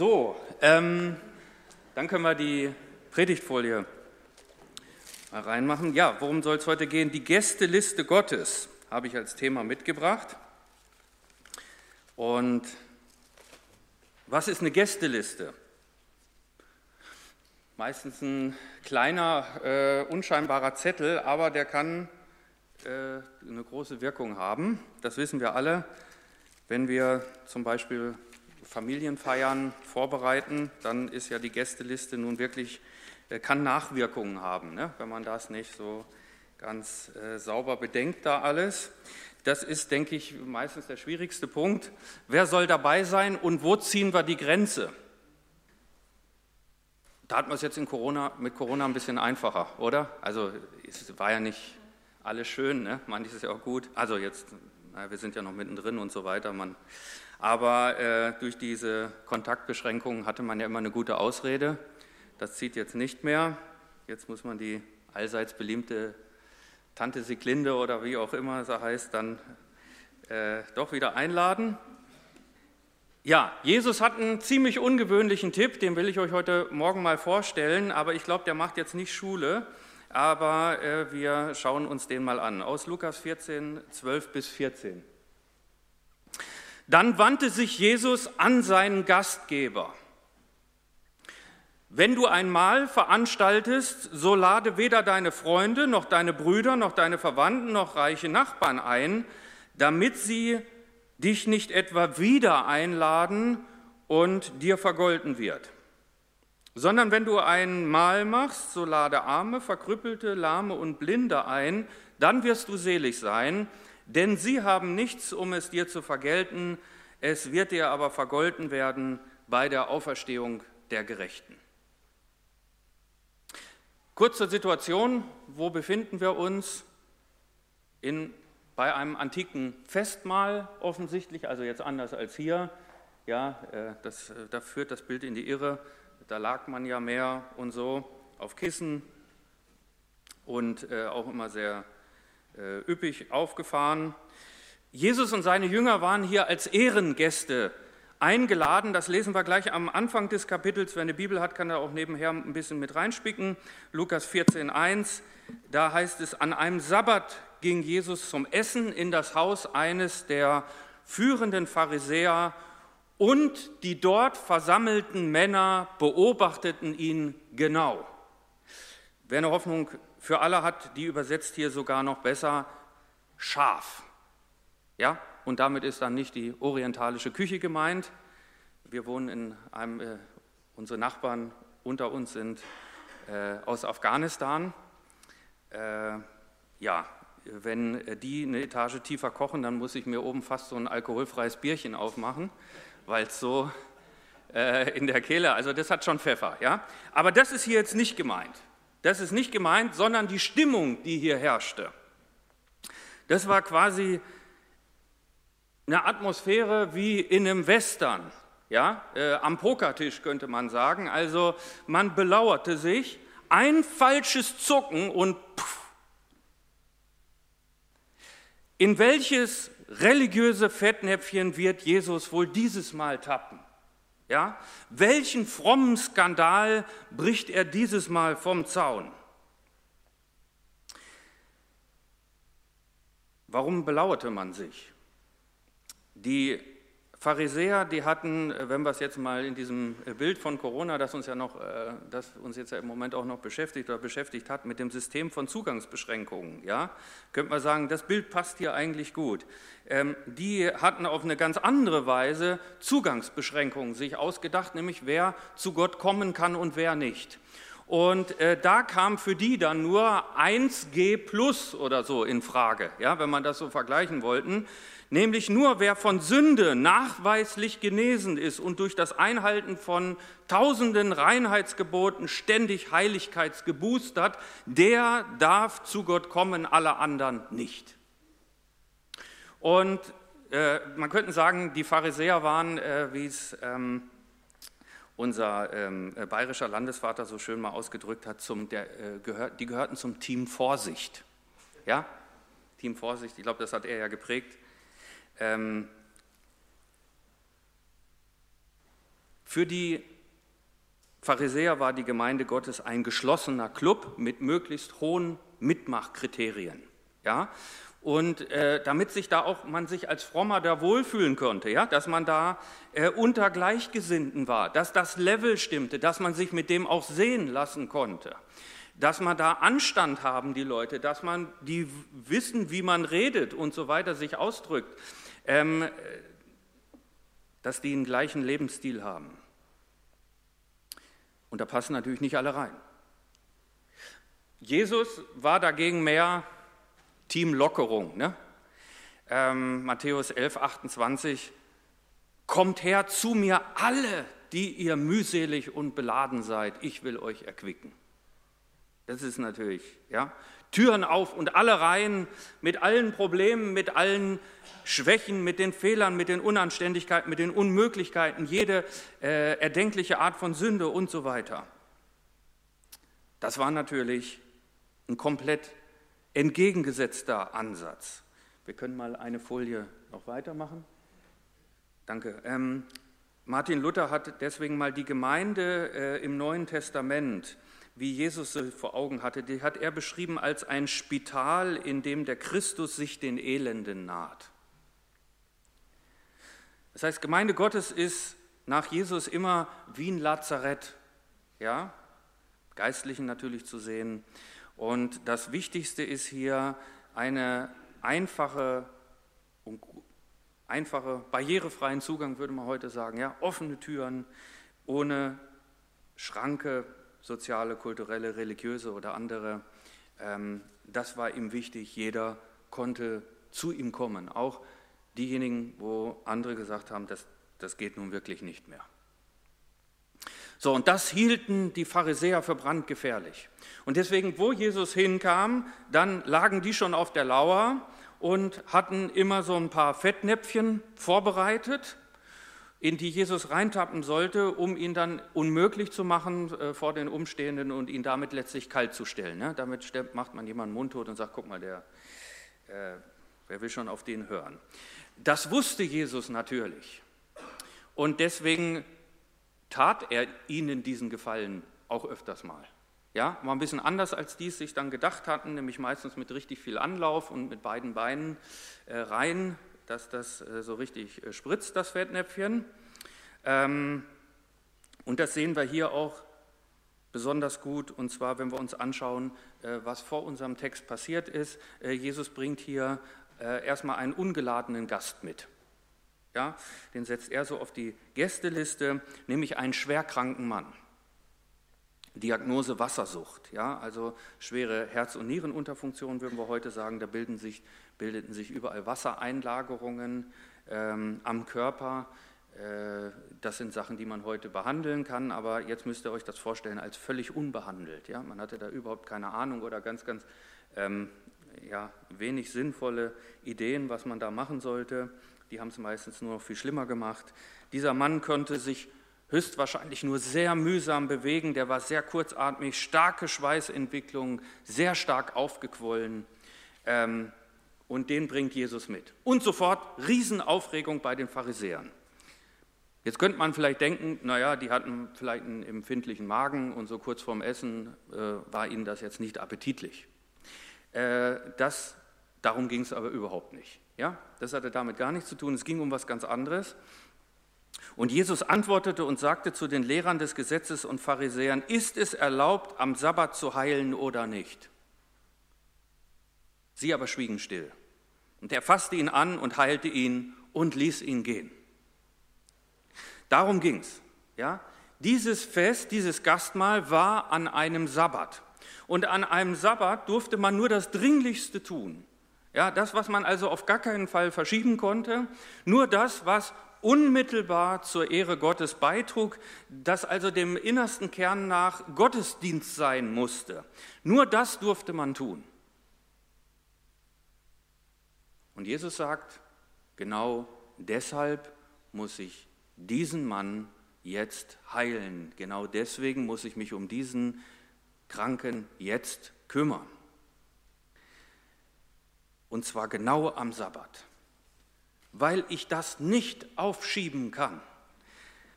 So, ähm, dann können wir die Predigtfolie mal reinmachen. Ja, worum soll es heute gehen? Die Gästeliste Gottes habe ich als Thema mitgebracht. Und was ist eine Gästeliste? Meistens ein kleiner, äh, unscheinbarer Zettel, aber der kann äh, eine große Wirkung haben. Das wissen wir alle. Wenn wir zum Beispiel Familienfeiern vorbereiten, dann ist ja die Gästeliste nun wirklich, äh, kann Nachwirkungen haben, ne? wenn man das nicht so ganz äh, sauber bedenkt da alles. Das ist, denke ich, meistens der schwierigste Punkt. Wer soll dabei sein und wo ziehen wir die Grenze? Da hat man es jetzt in Corona, mit Corona ein bisschen einfacher, oder? Also es war ja nicht alles schön, ne? manches ist ja auch gut. Also jetzt, na, wir sind ja noch mittendrin und so weiter. Man, aber äh, durch diese Kontaktbeschränkungen hatte man ja immer eine gute Ausrede. Das zieht jetzt nicht mehr. Jetzt muss man die allseits beliebte Tante Siglinde oder wie auch immer sie heißt, dann äh, doch wieder einladen. Ja, Jesus hat einen ziemlich ungewöhnlichen Tipp, den will ich euch heute Morgen mal vorstellen, aber ich glaube, der macht jetzt nicht Schule, aber äh, wir schauen uns den mal an. Aus Lukas 14, 12 bis 14. Dann wandte sich Jesus an seinen Gastgeber. Wenn du ein Mahl veranstaltest, so lade weder deine Freunde noch deine Brüder noch deine Verwandten noch reiche Nachbarn ein, damit sie dich nicht etwa wieder einladen und dir vergolten wird. Sondern wenn du ein Mahl machst, so lade Arme, Verkrüppelte, Lahme und Blinde ein, dann wirst du selig sein, denn sie haben nichts, um es dir zu vergelten, es wird dir aber vergolten werden bei der Auferstehung der Gerechten. Kurze Situation, wo befinden wir uns? In, bei einem antiken Festmahl offensichtlich, also jetzt anders als hier. Ja, äh, das, da führt das Bild in die Irre. Da lag man ja mehr und so auf Kissen und äh, auch immer sehr äh, üppig aufgefahren. Jesus und seine Jünger waren hier als Ehrengäste eingeladen. Das lesen wir gleich am Anfang des Kapitels. Wer eine Bibel hat, kann da auch nebenher ein bisschen mit reinspicken. Lukas 14,1. Da heißt es: An einem Sabbat ging Jesus zum Essen in das Haus eines der führenden Pharisäer und die dort versammelten Männer beobachteten ihn genau. Wer eine Hoffnung für alle hat, die übersetzt hier sogar noch besser scharf. Ja, und damit ist dann nicht die orientalische Küche gemeint. Wir wohnen in einem, äh, unsere Nachbarn unter uns sind äh, aus Afghanistan. Äh, ja, wenn die eine Etage tiefer kochen, dann muss ich mir oben fast so ein alkoholfreies Bierchen aufmachen, weil es so äh, in der Kehle, also das hat schon Pfeffer, ja. Aber das ist hier jetzt nicht gemeint. Das ist nicht gemeint, sondern die Stimmung, die hier herrschte. Das war quasi eine Atmosphäre wie in einem Western, ja, äh, am Pokertisch könnte man sagen. Also man belauerte sich, ein falsches Zucken und pff. In welches religiöse Fettnäpfchen wird Jesus wohl dieses Mal tappen? Ja? Welchen frommen Skandal bricht er dieses Mal vom Zaun? Warum belauerte man sich? Die Pharisäer, die hatten, wenn wir es jetzt mal in diesem Bild von Corona, das uns ja noch, äh, das uns jetzt ja im Moment auch noch beschäftigt oder beschäftigt hat, mit dem System von Zugangsbeschränkungen, ja, könnte man sagen, das Bild passt hier eigentlich gut. Ähm, die hatten auf eine ganz andere Weise Zugangsbeschränkungen sich ausgedacht, nämlich wer zu Gott kommen kann und wer nicht. Und äh, da kam für die dann nur 1G plus oder so in Frage, ja, wenn man das so vergleichen wollten. Nämlich nur wer von Sünde nachweislich genesen ist und durch das Einhalten von tausenden Reinheitsgeboten ständig Heiligkeitsgeboost hat, der darf zu Gott kommen, alle anderen nicht. Und äh, man könnte sagen, die Pharisäer waren, äh, wie es ähm, unser ähm, bayerischer Landesvater so schön mal ausgedrückt hat, zum, der, äh, gehör, die gehörten zum Team Vorsicht. Ja, Team Vorsicht, ich glaube, das hat er ja geprägt. Ähm, Für die Pharisäer war die Gemeinde Gottes ein geschlossener Club mit möglichst hohen Mitmachkriterien. Ja? Und äh, damit sich da auch man sich als Frommer da wohlfühlen konnte, ja, dass man da äh, unter Gleichgesinnten war, dass das Level stimmte, dass man sich mit dem auch sehen lassen konnte, dass man da Anstand haben, die Leute, dass man die wissen, wie man redet und so weiter sich ausdrückt, ähm, dass die einen gleichen Lebensstil haben. Und da passen natürlich nicht alle rein. Jesus war dagegen mehr Team Lockerung. Ne? Ähm, Matthäus 11, 28. Kommt her zu mir alle, die ihr mühselig und beladen seid, ich will euch erquicken. Das ist natürlich, ja, Türen auf und alle rein mit allen Problemen, mit allen Schwächen, mit den Fehlern, mit den Unanständigkeiten, mit den Unmöglichkeiten, jede äh, erdenkliche Art von Sünde und so weiter. Das war natürlich ein komplett entgegengesetzter Ansatz. Wir können mal eine Folie noch weitermachen. Danke. Ähm, Martin Luther hat deswegen mal die Gemeinde äh, im Neuen Testament, wie Jesus sie vor Augen hatte, die hat er beschrieben als ein Spital, in dem der Christus sich den Elenden naht. Das heißt, Gemeinde Gottes ist nach Jesus immer wie ein Lazarett, ja, Geistlichen natürlich zu sehen, und das Wichtigste ist hier eine einfache, einfache, barrierefreien Zugang, würde man heute sagen. Ja? Offene Türen, ohne Schranke, soziale, kulturelle, religiöse oder andere. Ähm, das war ihm wichtig. Jeder konnte zu ihm kommen. Auch diejenigen, wo andere gesagt haben, das, das geht nun wirklich nicht mehr. So, und das hielten die Pharisäer für brandgefährlich. Und deswegen, wo Jesus hinkam, dann lagen die schon auf der Lauer und hatten immer so ein paar Fettnäpfchen vorbereitet, in die Jesus reintappen sollte, um ihn dann unmöglich zu machen äh, vor den Umstehenden und ihn damit letztlich kalt zu stellen. Ne? Damit macht man jemanden mundtot und sagt, guck mal, der, äh, wer will schon auf den hören. Das wusste Jesus natürlich. Und deswegen tat er ihnen diesen Gefallen auch öfters mal. Ja, war ein bisschen anders, als die es sich dann gedacht hatten, nämlich meistens mit richtig viel Anlauf und mit beiden Beinen äh, rein, dass das äh, so richtig äh, spritzt, das Fettnäpfchen. Ähm, und das sehen wir hier auch besonders gut, und zwar, wenn wir uns anschauen, äh, was vor unserem Text passiert ist. Jesus bringt hier erstmal einen ungeladenen Gast mit. Ja, den setzt er so auf die Gästeliste, nämlich einen schwerkranken Mann. Diagnose Wassersucht, ja, also schwere Herz- und Nierenunterfunktion würden wir heute sagen, da bilden sich, bildeten sich überall Wassereinlagerungen ähm, am Körper. Äh, das sind Sachen, die man heute behandeln kann, aber jetzt müsst ihr euch das vorstellen als völlig unbehandelt. Ja? Man hatte da überhaupt keine Ahnung oder ganz, ganz ähm, ja, wenig sinnvolle Ideen, was man da machen sollte die haben es meistens nur noch viel schlimmer gemacht. Dieser Mann konnte sich höchstwahrscheinlich nur sehr mühsam bewegen, der war sehr kurzatmig, starke Schweißentwicklung, sehr stark aufgequollen. Ähm, und den bringt Jesus mit. Und sofort Riesenaufregung bei den Pharisäern. Jetzt könnte man vielleicht denken, naja, die hatten vielleicht einen empfindlichen Magen und so kurz vorm Essen äh, war ihnen das jetzt nicht appetitlich. Äh, das, darum ging es aber überhaupt nicht. Ja, das hatte damit gar nichts zu tun. Es ging um was ganz anderes. Und Jesus antwortete und sagte zu den Lehrern des Gesetzes und Pharisäern, ist es erlaubt, am Sabbat zu heilen oder nicht? Sie aber schwiegen still. Und er fasste ihn an und heilte ihn und ließ ihn gehen. Darum ging es. Ja? Dieses Fest, dieses Gastmahl war an einem Sabbat. Und an einem Sabbat durfte man nur das Dringlichste tun. Ja, das, was man also auf gar keinen Fall verschieben konnte, nur das, was unmittelbar zur Ehre Gottes beitrug, das also dem innersten Kern nach Gottesdienst sein musste. Nur das durfte man tun. Und Jesus sagt, genau deshalb muss ich diesen Mann jetzt heilen. Genau deswegen muss ich mich um diesen Kranken jetzt kümmern und zwar genau am Sabbat, weil ich das nicht aufschieben kann,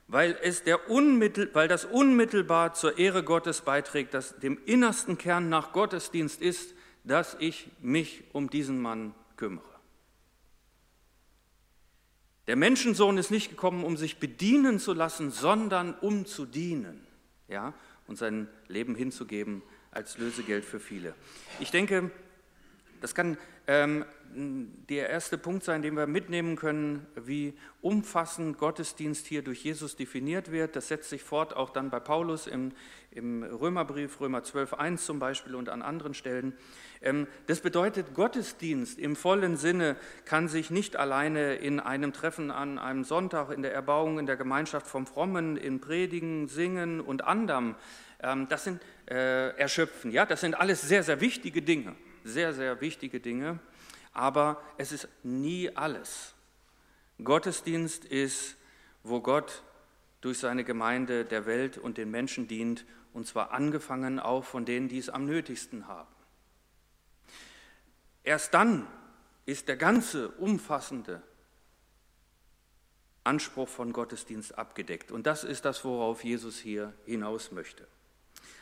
weil, es der unmittel, weil das unmittelbar zur Ehre Gottes beiträgt, dass dem innersten Kern nach Gottesdienst ist, dass ich mich um diesen Mann kümmere. Der Menschensohn ist nicht gekommen, um sich bedienen zu lassen, sondern um zu dienen ja, und sein Leben hinzugeben als Lösegeld für viele. Ich denke, das kann ähm, der erste Punkt sein, den wir mitnehmen können, wie umfassend Gottesdienst hier durch Jesus definiert wird. Das setzt sich fort auch dann bei Paulus im, im Römerbrief, Römer 12, 1 zum Beispiel und an anderen Stellen. Ähm, das bedeutet, Gottesdienst im vollen Sinne kann sich nicht alleine in einem Treffen an einem Sonntag, in der Erbauung, in der Gemeinschaft vom Frommen, in Predigen, Singen und anderem, ähm, das sind äh, erschöpfen. Ja, das sind alles sehr, sehr wichtige Dinge sehr, sehr wichtige Dinge, aber es ist nie alles. Gottesdienst ist, wo Gott durch seine Gemeinde der Welt und den Menschen dient, und zwar angefangen auch von denen, die es am nötigsten haben. Erst dann ist der ganze umfassende Anspruch von Gottesdienst abgedeckt. Und das ist das, worauf Jesus hier hinaus möchte.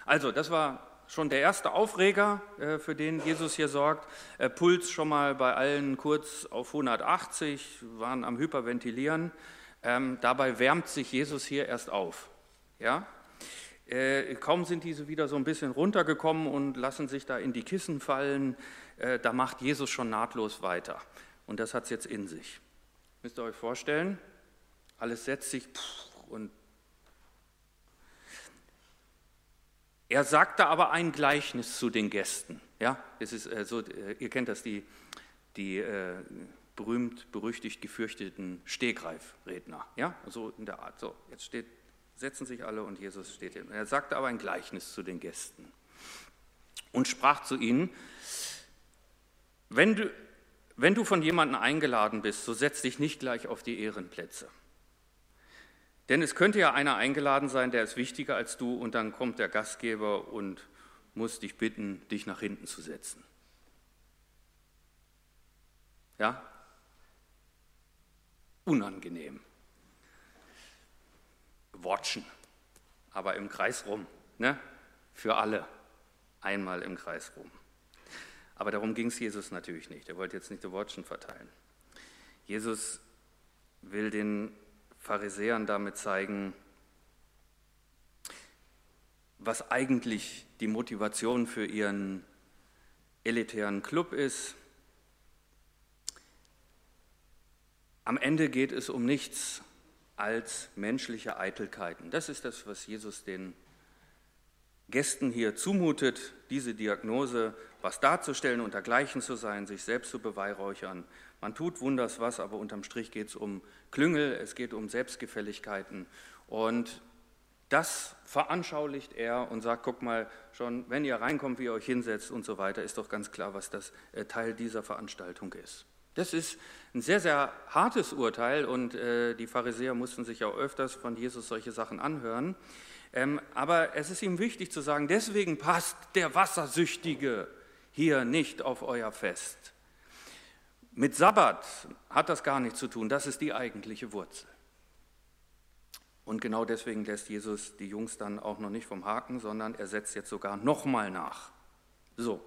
Also, das war schon der erste Aufreger, äh, für den Jesus hier sorgt. Äh, Puls schon mal bei allen kurz auf 180, waren am Hyperventilieren. Ähm, dabei wärmt sich Jesus hier erst auf. Ja? Äh, kaum sind diese wieder so ein bisschen runtergekommen und lassen sich da in die Kissen fallen, da macht Jesus schon nahtlos weiter. Und das hat es jetzt in sich. Müsst ihr euch vorstellen, alles setzt sich und Er sagte aber ein Gleichnis zu den Gästen. Ja, es ist äh, so, äh, ihr kennt das, die, die äh, berühmt, berüchtigt gefürchteten Stegreifredner. Ja, so in der Art. So, jetzt steht, setzen sich alle und Jesus steht hier. Er sagte aber ein Gleichnis zu den Gästen und sprach zu ihnen: Wenn du, wenn du von jemandem eingeladen bist, so setz dich nicht gleich auf die Ehrenplätze. Denn es könnte ja einer eingeladen sein, der ist wichtiger als du und dann kommt der Gastgeber und muss dich bitten, dich nach hinten zu setzen. Ja? Unangenehm. Watschen, aber im Kreis rum, ne? für alle, einmal im Kreis rum. Aber darum ging es Jesus natürlich nicht. Er wollte jetzt nicht die Watschen verteilen. Jesus will den Pharisäern damit zeigen, was eigentlich die Motivation für ihren elitären Club ist. Am Ende geht es um nichts als menschliche Eitelkeiten. Das ist das, was Jesus den Gästen hier zumutet, diese Diagnose, was darzustellen und dergleichen zu sein, sich selbst zu beweihräuchern. Man tut wunders was, aber unterm Strich geht es um Klüngel, es geht um Selbstgefälligkeiten. Und das veranschaulicht er und sagt, guck mal, schon wenn ihr reinkommt, wie ihr euch hinsetzt und so weiter, ist doch ganz klar, was das äh, Teil dieser Veranstaltung ist. Das ist ein sehr, sehr hartes Urteil und äh, die Pharisäer mussten sich auch öfters von Jesus solche Sachen anhören. Ähm, aber es ist ihm wichtig zu sagen, deswegen passt der Wassersüchtige hier nicht auf euer Fest. Mit Sabbat hat das gar nichts zu tun, das ist die eigentliche Wurzel. Und genau deswegen lässt Jesus die Jungs dann auch noch nicht vom Haken, sondern er setzt jetzt sogar nochmal nach. So.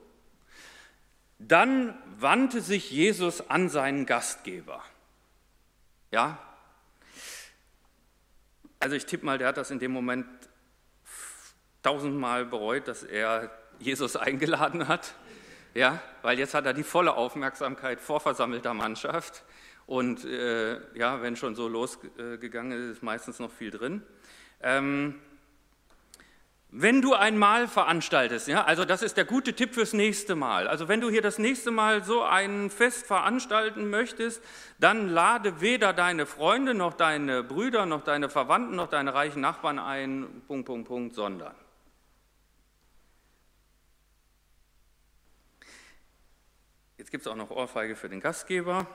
Dann wandte sich Jesus an seinen Gastgeber. Ja? Also ich tippe mal, der hat das in dem Moment tausendmal bereut, dass er Jesus eingeladen hat ja, weil jetzt hat er die volle Aufmerksamkeit vor versammelter Mannschaft und äh, ja, wenn schon so losgegangen ist, ist meistens noch viel drin. Ähm, wenn du ein Mahl veranstaltest, ja, also das ist der gute Tipp fürs nächste Mal. Also wenn du hier das nächste Mal so ein Fest veranstalten möchtest, dann lade weder deine Freunde noch deine Brüder noch deine Verwandten noch deine reichen Nachbarn ein, Punkt, Punkt, Punkt, sondern Jetzt gibt es auch noch Ohrfeige für den Gastgeber.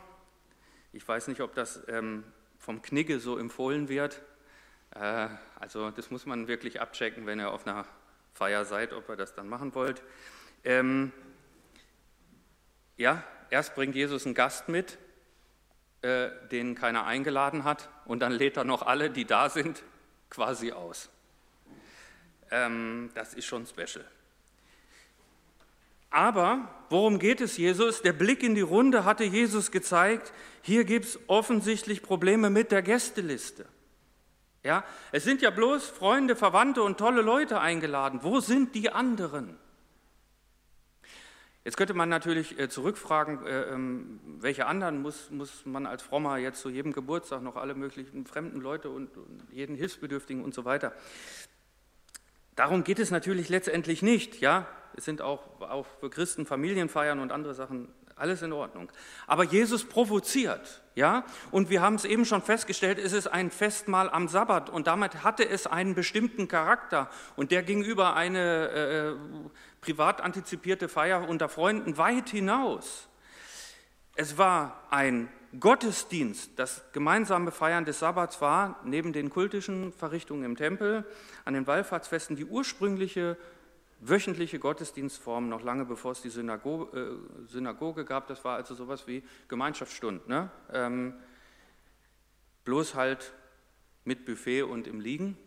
Ich weiß nicht, ob das ähm, vom Knigge so empfohlen wird. Äh, also das muss man wirklich abchecken, wenn ihr auf einer Feier seid, ob ihr das dann machen wollt. Ähm, ja, erst bringt Jesus einen Gast mit äh, den keiner eingeladen hat und dann lädt er noch alle, die da sind, quasi aus. Ähm, das ist schon special. Aber worum geht es Jesus? Der Blick in die Runde hatte Jesus gezeigt, hier gibt es offensichtlich Probleme mit der Gästeliste. Ja, es sind ja bloß Freunde, Verwandte und tolle Leute eingeladen. Wo sind die anderen? Jetzt könnte man natürlich äh, zurückfragen, äh, ähm, welche anderen muss, muss man als Frommer jetzt zu jedem Geburtstag noch alle möglichen fremden Leute und, und jeden Hilfsbedürftigen und so weiter. Darum geht es natürlich letztendlich nicht. Ja, es sind auch, auch für Christen Familienfeiern und andere Sachen alles in Ordnung. Aber Jesus provoziert, ja, und wir haben es eben schon festgestellt, es ist ein Festmahl am Sabbat und damit hatte es einen bestimmten Charakter und der ging über eine äh, privat antizipierte Feier unter Freunden weit hinaus. Es war ein Gottesdienst, das gemeinsame Feiern des Sabbats war neben den kultischen Verrichtungen im Tempel an den Wallfahrtsfesten die ursprüngliche wöchentliche Gottesdienstform, noch lange bevor es die Synagoge, äh, Synagoge gab. Das war also sowas wie Gemeinschaftsstunden. Ne? Ähm, bloß halt mit Buffet und im Liegen.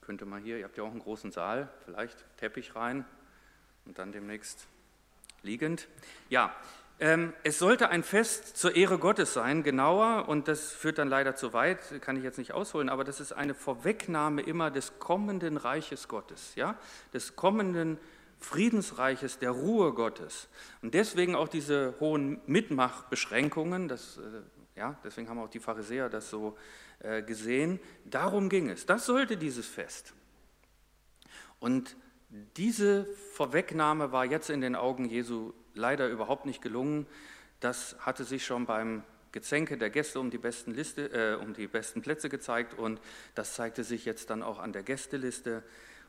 Könnte man hier, ihr habt ja auch einen großen Saal, vielleicht Teppich rein und dann demnächst liegend. Ja, es sollte ein Fest zur Ehre Gottes sein, genauer, und das führt dann leider zu weit, kann ich jetzt nicht ausholen, aber das ist eine Vorwegnahme immer des kommenden Reiches Gottes, ja, des kommenden Friedensreiches, der Ruhe Gottes. Und deswegen auch diese hohen Mitmachbeschränkungen, das, äh, ja, deswegen haben auch die Pharisäer das so äh, gesehen. Darum ging es. Das sollte dieses Fest. Und diese Vorwegnahme war jetzt in den Augen Jesu leider überhaupt nicht gelungen. Das hatte sich schon beim Gezänke der Gäste um die besten, Liste, äh, um die besten Plätze gezeigt und das zeigte sich jetzt dann auch an der Gästeliste.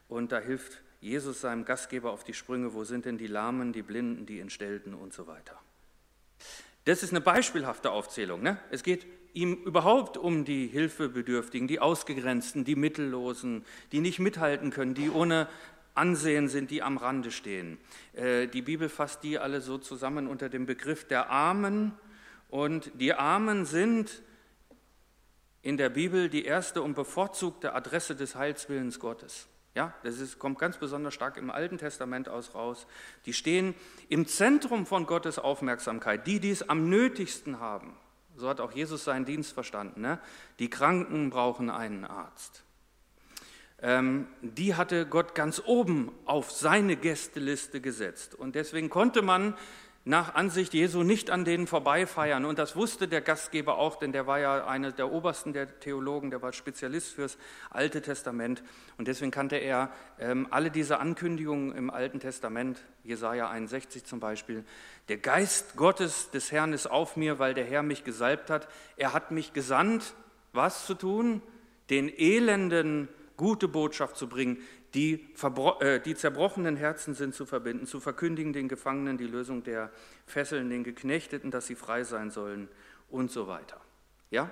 Und da hilft Jesus seinem Gastgeber auf die Sprünge, wo sind denn die Lahmen, die Blinden, die Entstellten und so weiter. Das ist eine beispielhafte Aufzählung. Ne? Es geht ihm überhaupt um die Hilfebedürftigen, die Ausgegrenzten, die Mittellosen, die nicht mithalten können, die ohne Ansehen sind, die am Rande stehen. Äh, die Bibel fasst die alle so zusammen unter dem Begriff der Armen. Und die Armen sind in der Bibel die erste und bevorzugte Adresse des Heilswillens Gottes. Ja, das ist, kommt ganz besonders stark im Alten Testament aus raus. Die stehen im Zentrum von Gottes Aufmerksamkeit, die, die es am nötigsten haben. So hat auch Jesus seinen Dienst verstanden. Ne? Die Kranken brauchen einen Arzt. Ähm, die hatte Gott ganz oben auf seine Gästeliste gesetzt. Und deswegen konnte man nach Ansicht Jesu nicht an denen vorbeifeiern. Und das wusste der Gastgeber auch, denn der war ja einer der obersten der Theologen, der war Spezialist fürs Alte Testament. Und deswegen kannte er ähm, alle diese Ankündigungen im Alten Testament, Jesaja 61 zum Beispiel. Der Geist Gottes des Herrn ist auf mir, weil der Herr mich gesalbt hat. Er hat mich gesandt, was zu tun? Den Elenden gute Botschaft zu bringen, die, äh, die zerbrochenen Herzen sind zu verbinden, zu verkündigen den Gefangenen die Lösung der Fesseln, den Geknechteten, dass sie frei sein sollen und so weiter. Ja?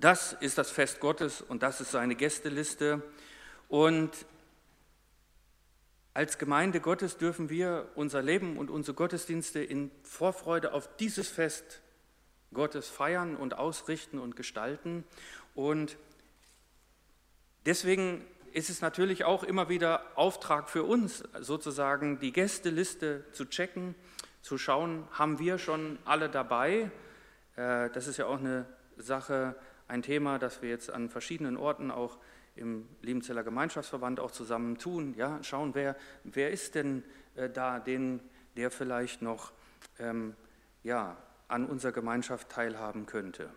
Das ist das Fest Gottes und das ist seine Gästeliste. Und als Gemeinde Gottes dürfen wir unser Leben und unsere Gottesdienste in Vorfreude auf dieses Fest Gottes feiern und ausrichten und gestalten. Und Deswegen ist es natürlich auch immer wieder Auftrag für uns, sozusagen die Gästeliste zu checken, zu schauen, haben wir schon alle dabei. Äh, das ist ja auch eine Sache, ein Thema, das wir jetzt an verschiedenen Orten auch im Liebenzeller Gemeinschaftsverband auch zusammen tun. Ja, schauen, wer, wer ist denn äh, da, den, der vielleicht noch ähm, ja, an unserer Gemeinschaft teilhaben könnte.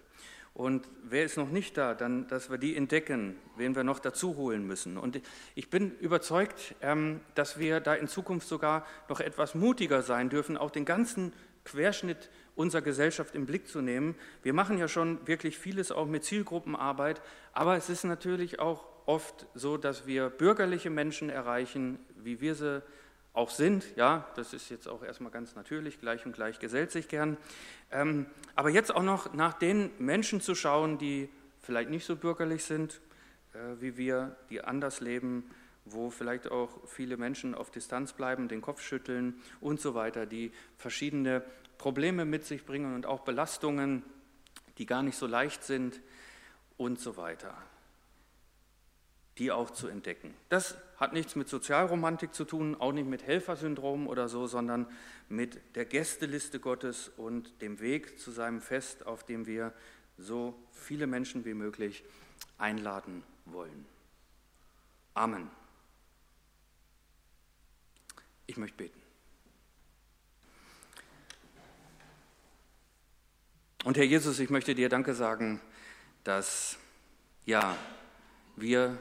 Und wer ist noch nicht da, dann, dass wir die entdecken, wen wir noch dazu holen müssen. Und ich bin überzeugt, ähm, dass wir da in Zukunft sogar noch etwas mutiger sein dürfen, auch den ganzen Querschnitt unserer Gesellschaft im Blick zu nehmen. Wir machen ja schon wirklich vieles auch mit Zielgruppenarbeit, aber es ist natürlich auch oft so, dass wir bürgerliche Menschen erreichen, wie wir sie auch sind. Ja, das ist jetzt auch erstmal ganz natürlich, gleich und gleich gesellt sich gern. Ähm, aber jetzt auch noch nach den Menschen zu schauen, die vielleicht nicht so bürgerlich sind äh, wie wir, die anders leben, wo vielleicht auch viele Menschen auf Distanz bleiben, den Kopf schütteln und so weiter, die verschiedene Probleme mit sich bringen und auch Belastungen, die gar nicht so leicht sind und so weiter. Die auch zu entdecken. Das hat nichts mit Sozialromantik zu tun, auch nicht mit Helfersyndrom oder so, sondern mit der Gästeliste Gottes und dem Weg zu seinem Fest, auf dem wir so viele Menschen wie möglich einladen wollen. Amen. Ich möchte beten. Und Herr Jesus, ich möchte dir Danke sagen, dass ja, wir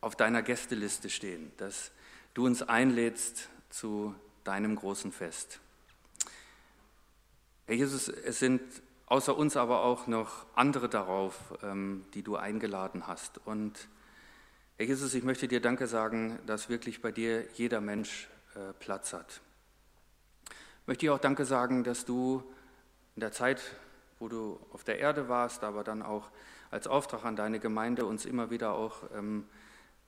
auf deiner Gästeliste stehen, dass du uns einlädst zu deinem großen Fest. Herr Jesus, es sind außer uns aber auch noch andere darauf, ähm, die du eingeladen hast. Und Herr Jesus, ich möchte dir Danke sagen, dass wirklich bei dir jeder Mensch äh, Platz hat. Ich möchte dir auch Danke sagen, dass du in der Zeit, wo du auf der Erde warst, aber dann auch als Auftrag an deine Gemeinde uns immer wieder auch ähm,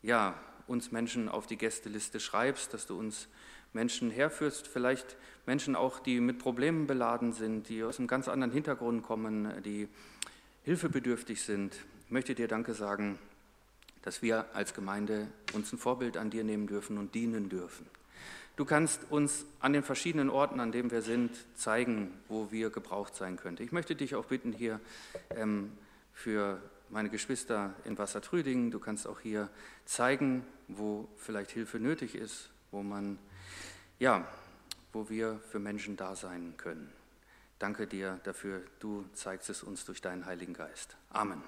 ja, uns Menschen auf die Gästeliste schreibst, dass du uns Menschen herführst, vielleicht Menschen auch, die mit Problemen beladen sind, die aus einem ganz anderen Hintergrund kommen, die hilfebedürftig sind. Ich möchte dir Danke sagen, dass wir als Gemeinde uns ein Vorbild an dir nehmen dürfen und dienen dürfen. Du kannst uns an den verschiedenen Orten, an denen wir sind, zeigen, wo wir gebraucht sein könnten. Ich möchte dich auch bitten, hier ähm, für meine Geschwister in Wassertrüdingen, du kannst auch hier zeigen, wo vielleicht Hilfe nötig ist, wo man, ja, wo wir für Menschen da sein können. Danke dir dafür, du zeigst es uns durch deinen Heiligen Geist. Amen.